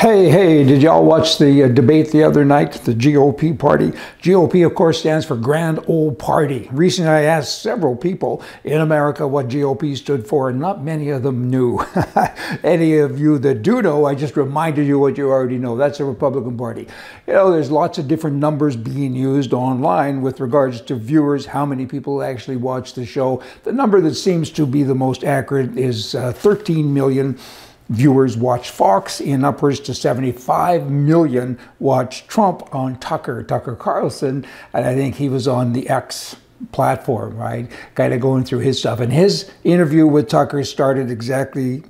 Hey, hey, did y'all watch the uh, debate the other night, the GOP party? GOP, of course, stands for Grand Old Party. Recently, I asked several people in America what GOP stood for, and not many of them knew. Any of you that do know, I just reminded you what you already know. That's the Republican Party. You know, there's lots of different numbers being used online with regards to viewers, how many people actually watch the show. The number that seems to be the most accurate is uh, 13 million viewers watch Fox and upwards to 75 million watch Trump on Tucker, Tucker Carlson. And I think he was on the X platform, right? Kind of going through his stuff. And his interview with Tucker started exactly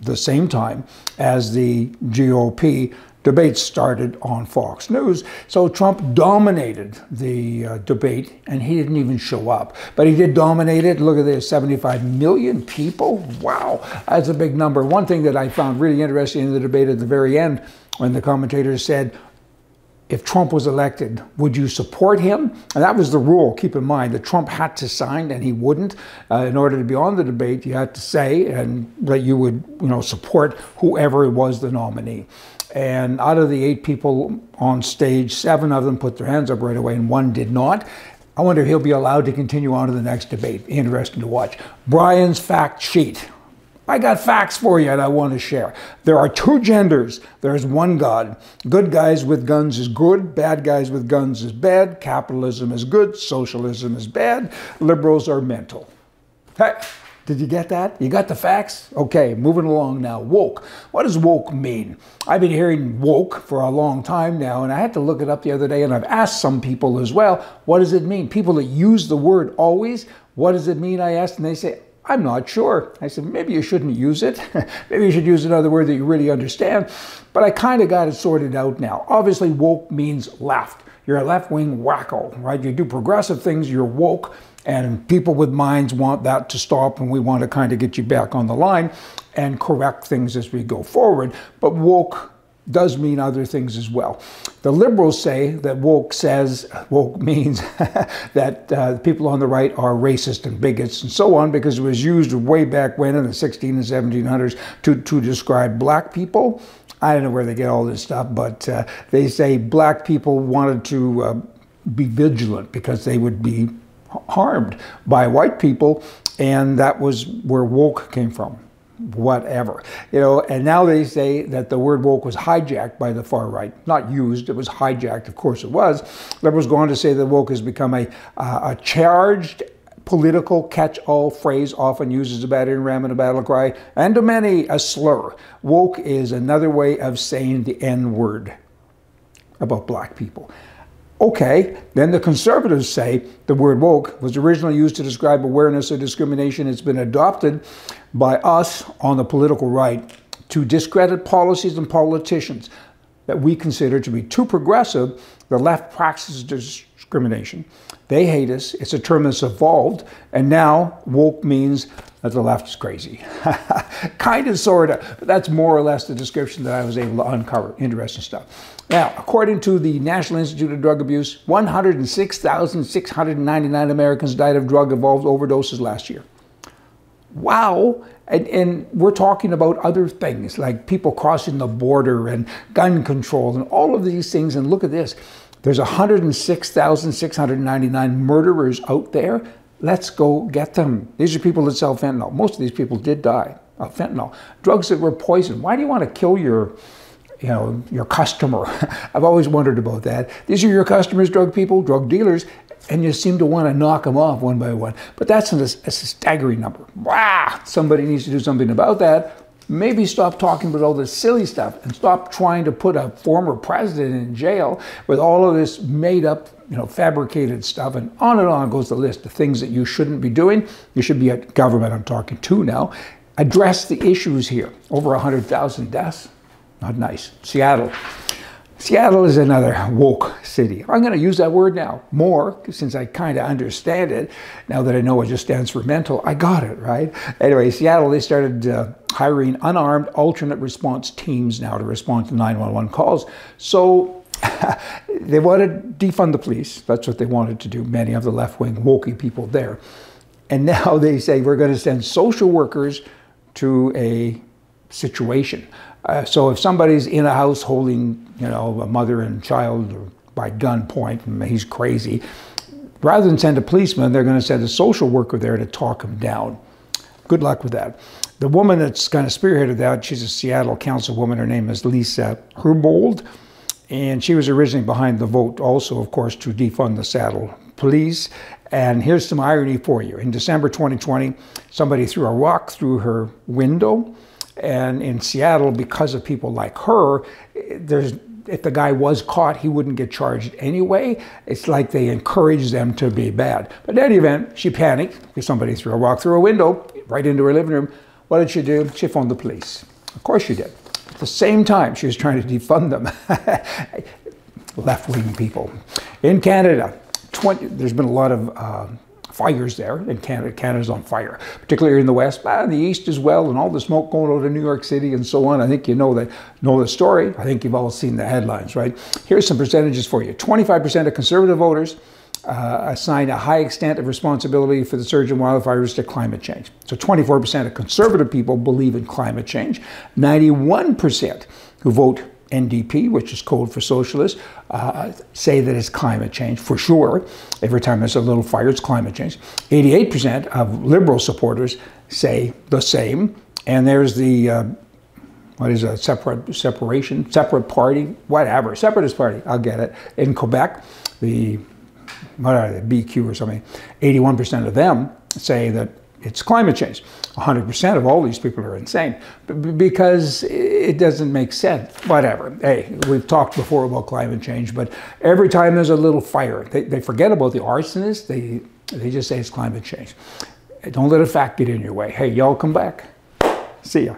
the same time as the GOP debate started on Fox News. So Trump dominated the uh, debate and he didn't even show up. But he did dominate it. Look at this 75 million people. Wow, that's a big number. One thing that I found really interesting in the debate at the very end when the commentators said, if Trump was elected, would you support him? And that was the rule. Keep in mind that Trump had to sign, and he wouldn't. Uh, in order to be on the debate, you had to say and that you would, you know, support whoever was the nominee. And out of the eight people on stage, seven of them put their hands up right away, and one did not. I wonder if he'll be allowed to continue on to the next debate. Interesting to watch. Brian's fact sheet. I got facts for you and I want to share. There are two genders. There's one God. Good guys with guns is good. Bad guys with guns is bad. Capitalism is good. Socialism is bad. Liberals are mental. Hey. Did you get that? You got the facts? Okay, moving along now. Woke. What does woke mean? I've been hearing woke for a long time now, and I had to look it up the other day, and I've asked some people as well, what does it mean? People that use the word always, what does it mean? I asked, and they say, I'm not sure. I said, maybe you shouldn't use it. maybe you should use another word that you really understand. But I kind of got it sorted out now. Obviously, woke means left. You're a left wing wacko, right? You do progressive things, you're woke. And people with minds want that to stop, and we want to kind of get you back on the line and correct things as we go forward. But woke does mean other things as well. The liberals say that woke says, woke means that uh, people on the right are racist and bigots and so on because it was used way back when in the 16 and 1700s to, to describe black people. I don't know where they get all this stuff, but uh, they say black people wanted to uh, be vigilant because they would be harmed by white people, and that was where woke came from. Whatever, you know, and now they say that the word woke was hijacked by the far right, not used, it was hijacked, of course it was. Liberals go on to say that woke has become a, uh, a charged political catch-all phrase often used as a battering ram and a battle cry, and to many a slur. Woke is another way of saying the N-word about black people. Okay, then the conservatives say the word woke was originally used to describe awareness of discrimination. It's been adopted by us on the political right to discredit policies and politicians that we consider to be too progressive. The left practices discrimination. They hate us. It's a term that's evolved. And now woke means that the left is crazy. kind of, sort of. That's more or less the description that I was able to uncover. Interesting stuff. Now, according to the National Institute of Drug Abuse, 106,699 Americans died of drug-involved overdoses last year. Wow. And, and, we're talking about other things like people crossing the border and gun control and all of these things. And look at this. There's 106,699 murderers out there. Let's go get them. These are people that sell fentanyl. Most of these people did die of fentanyl. Drugs that were poisoned. Why do you want to kill your you know, your customer. I've always wondered about that. These are your customers, drug people, drug dealers, and you seem to want to knock them off one by one. But that's a, staggering number. Wow! Somebody needs to do something about that. Maybe stop talking about all this silly stuff and stop trying to put a former president in jail with all of this made up, you know, fabricated stuff. And on and on goes the list of things that you shouldn't be doing. You should be at government, I'm talking to now. Address the issues here. Over 100,000 deaths not nice. Seattle. Seattle is another woke city. I'm going to use that word now more since I kind of understand it. Now that I know it just stands for mental, I got it, right? Anyway, Seattle, they started uh, hiring unarmed alternate response teams now to respond to 911 calls. So they wanted to defund the police. That's what they wanted to do, many of the left wing wokey people there. And now they say we're going to send social workers to a situation Uh, so if somebody's in a house holding, you know, a mother and child by gunpoint, and he's crazy, rather than send a policeman, they're going to send a social worker there to talk him down. Good luck with that. The woman that's kind of spearheaded that, she's a Seattle councilwoman. Her name is Lisa Herbold. And she was originally behind the vote also, of course, to defund the Seattle police. And here's some irony for you. In December 2020, somebody threw a rock through her window. And in Seattle, because of people like her, there's if the guy was caught, he wouldn't get charged anyway. It's like they encourage them to be bad. But in any event, she panicked because somebody threw a rock through a window right into her living room. What did she do? She phoned the police. Of course she did. At the same time, she was trying to defund them. Left wing people. In Canada, 20, there's been a lot of uh, fires there and Canada. Canada's on fire, particularly in the west, but the east as well, and all the smoke going out of New York City and so on. I think you know that know the story. I think you've all seen the headlines, right? Here's some percentages for you. 25% of conservative voters uh, assign a high extent of responsibility for the surge in wildfires to climate change. So 24% of conservative people believe in climate change. 91% who vote NDP, which is code for socialists, uh, say that it's climate change for sure. Every time there's a little fire, it's climate change. 88% of liberal supporters say the same. And there's the uh, what is a separate separation, separate party, whatever, separatist party. I'll get it in Quebec. The what are they, BQ or something, 81% of them say that it's climate change. 100% of all these people are insane because it doesn't make sense. Whatever. Hey, we've talked before about climate change, but every time there's a little fire, they, they forget about the arsonists. They, they just say it's climate change. Don't let a fact get in your way. Hey, y'all come back. See ya.